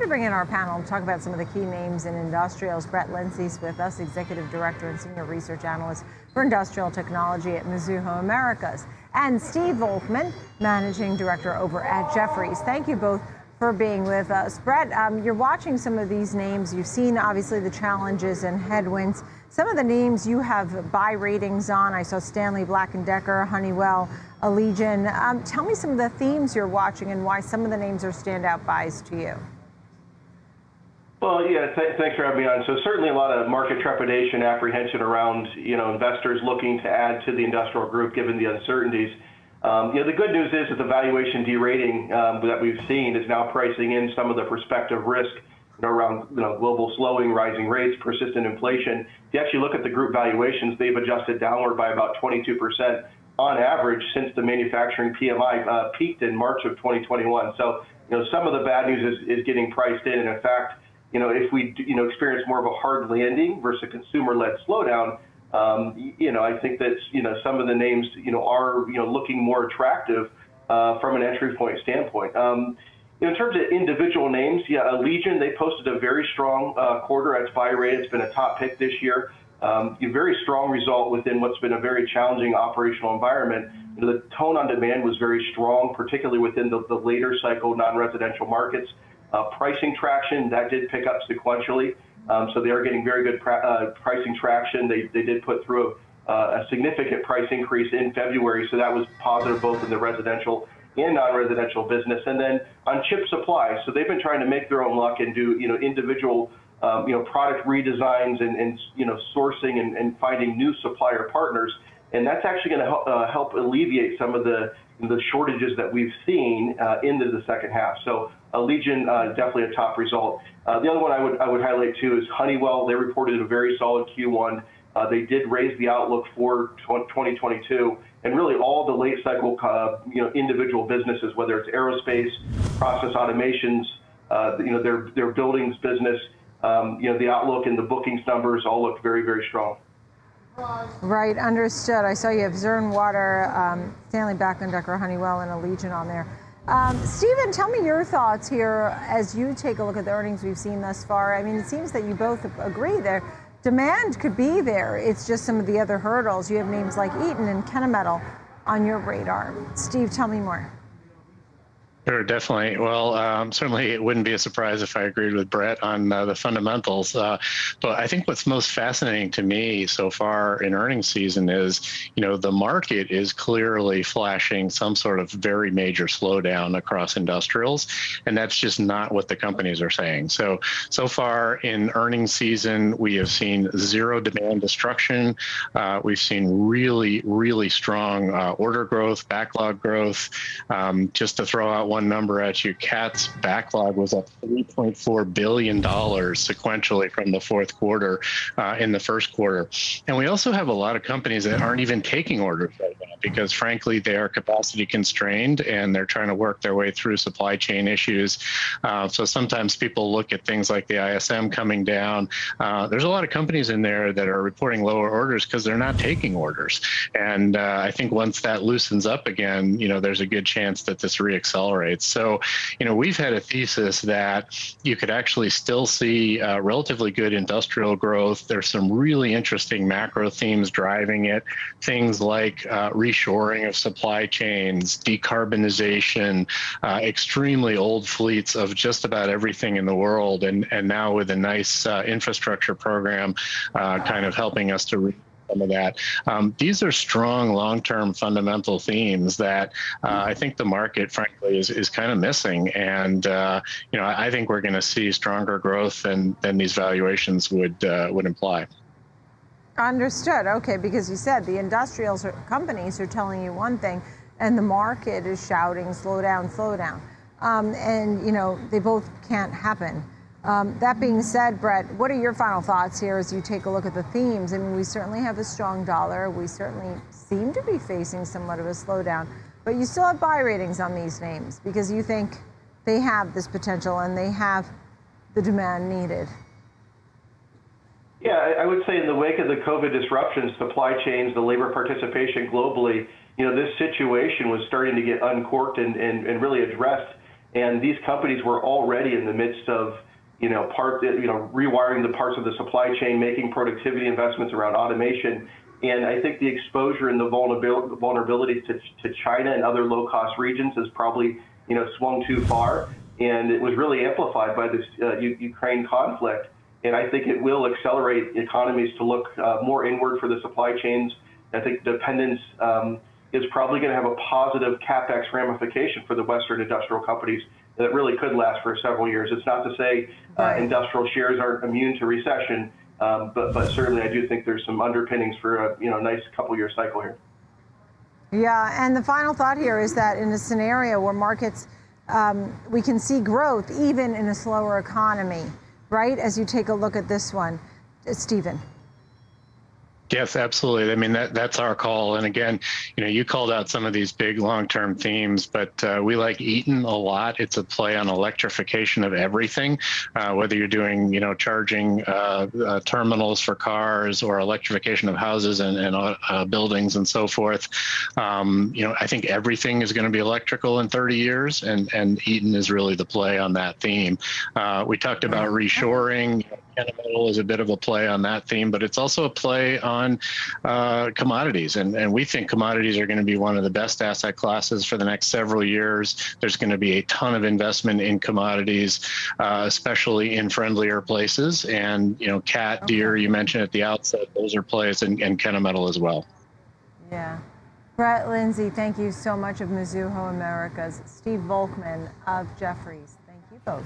To bring in our panel to talk about some of the key names in industrials. Brett Linzey's with us, Executive Director and Senior Research Analyst for Industrial Technology at Mizuho Americas, and Steve Volkmann, Managing Director over at Jefferies. Thank you both for being with us. Brett, um, you're watching some of these names. You've seen obviously the challenges and headwinds. Some of the names you have buy ratings on. I saw Stanley Black & Decker, Honeywell, Allegion. Um, tell me some of the themes you're watching and why some of the names are standout buys to you. Well, yeah, th- thanks for having me on. So certainly a lot of market trepidation, apprehension around, you know, investors looking to add to the industrial group given the uncertainties. Um, you know, the good news is that the valuation derating um, that we've seen is now pricing in some of the prospective risk you know, around you know, global slowing, rising rates, persistent inflation. If you actually look at the group valuations, they've adjusted downward by about 22% on average since the manufacturing PMI uh, peaked in March of 2021. So, you know, some of the bad news is, is getting priced in. And in fact, you know, if we, you know, experience more of a hard landing versus a consumer-led slowdown, um, you know, I think that, you know, some of the names, you know, are, you know, looking more attractive uh, from an entry point standpoint. Um, in terms of individual names, yeah, Allegion, they posted a very strong uh, quarter at buy rate. It's been a top pick this year. Um, a very strong result within what's been a very challenging operational environment. You know, the tone on demand was very strong, particularly within the, the later cycle non-residential markets. Uh, pricing traction, that did pick up sequentially. Um, so they are getting very good uh, pricing traction. They, did put through a, uh, significant price increase in February, so that was positive both in the residential and non-residential business. And then on chip supply, so they've been trying to make their own luck and do you know individual um, you know product redesigns and, you know sourcing and, finding new supplier partners. And that's actually going to help, alleviate some of the shortages that we've seen into the second half. Allegion, uh, definitely a top result. Uh, the other one I would I would highlight too is Honeywell. They reported a very solid Q1. Uh, they did raise the outlook for 2022, and really all the late cycle, uh, you know, individual businesses, whether it's aerospace, process automations, uh, you know, their their buildings business, um, you know, the outlook and the bookings numbers all look very very strong. Right, understood. I saw you have Zurn Water, um, Stanley Black & Decker, Honeywell, and Allegion on there. Um, Stephen, tell me your thoughts here as you take a look at the earnings we've seen thus far. I mean, it seems that you both agree there. Demand could be there. It's just some of the other hurdles. You have names like Eaton and Kennametal on your radar. Steve, tell me more. Sure, definitely. Well, um, certainly it wouldn't be a surprise if I agreed with Brett on uh, the fundamentals. Uh, but I think what's most fascinating to me so far in earnings season is, you know, the market is clearly flashing some sort of very major slowdown across industrials, and that's just not what the companies are saying. So, so far in earnings season, we have seen zero demand destruction. Uh, we've seen really, really strong uh, order growth, backlog growth. Um, just to throw out one number at you. CAT's backlog was up $3.4 billion sequentially from the fourth quarter uh, in the first quarter. And we also have a lot of companies that aren't even taking orders right now because, frankly, they are capacity constrained and they're trying to work their way through supply chain issues. Uh, so sometimes people look at things like the ISM coming down. Uh, there's a lot of companies in there that are reporting lower orders because they're not taking orders. And uh, I think once that loosens up again, you know, there's a good chance that this reaccelerates rates. So, you know, we've had a thesis that you could actually still see uh, relatively good industrial growth. There's some really interesting macro themes driving it, things like uh, reshoring of supply chains, decarbonization, uh, extremely old fleets of just about everything in the world, and and now with a nice uh, infrastructure program, uh, kind of helping us to some of that. Um, these are strong long-term fundamental themes that uh, I think the market, frankly, is, is kind of missing. And uh, you know, I think we're going to see stronger growth than than these valuations would uh, would imply. Understood. Okay, because you said the industrials are, companies are telling you one thing, and the market is shouting, "Slow down, slow down." Um, and you know, they both can't happen. Um, that being said, Brett, what are your final thoughts here as you take a look at the themes? I mean, we certainly have a strong dollar. We certainly seem to be facing somewhat of a slowdown, but you still have buy ratings on these names because you think they have this potential and they have the demand needed. Yeah, I would say in the wake of the COVID disruptions, supply chains, the labor participation globally, you know, this situation was starting to get uncorked and, and, and really addressed And these companies were already in the midst of, you know, part, you know, rewiring the parts of the supply chain, making productivity investments around automation. And I think the exposure and the vulnerabil- vulnerability to, China and other low-cost regions has probably, you know, swung too far. And it was really amplified by this uh, Ukraine conflict. And I think it will accelerate economies to look uh, more inward for the supply chains. I think dependence um, is probably going to have a positive capex ramification for the Western industrial companies that really could last for several years. It's not to say uh, industrial shares aren't immune to recession, um, but but certainly I do think there's some underpinnings for a you know nice couple year cycle here. Yeah, and the final thought here is that in a scenario where markets, um, we can see growth even in a slower economy, right? As you take a look at this one, Stephen. Yes, absolutely. I mean, that, that's our call. And again, you know, you called out some of these big long-term themes, but uh, we like Eaton a lot. It's a play on electrification of everything, uh, whether you're doing, you know, charging uh, uh, terminals for cars or electrification of houses and, and uh, buildings and so forth. Um, you know, I think everything is going to be electrical in 30 years, and and Eaton is really the play on that theme. Uh, we talked about reshoring. Kennametal is a bit of a play on that theme, but it's also a play on uh, commodities. And, and we think commodities are going to be one of the best asset classes for the next several years. There's going to be a ton of investment in commodities, uh, especially in friendlier places. And, you know, cat, Deere, you mentioned at the outset, those are plays, and, and Kennametal as well. Yeah. Brett Linzey, thank you so much of Mizuho Americas. Steve Volkmann of Jefferies, thank you both.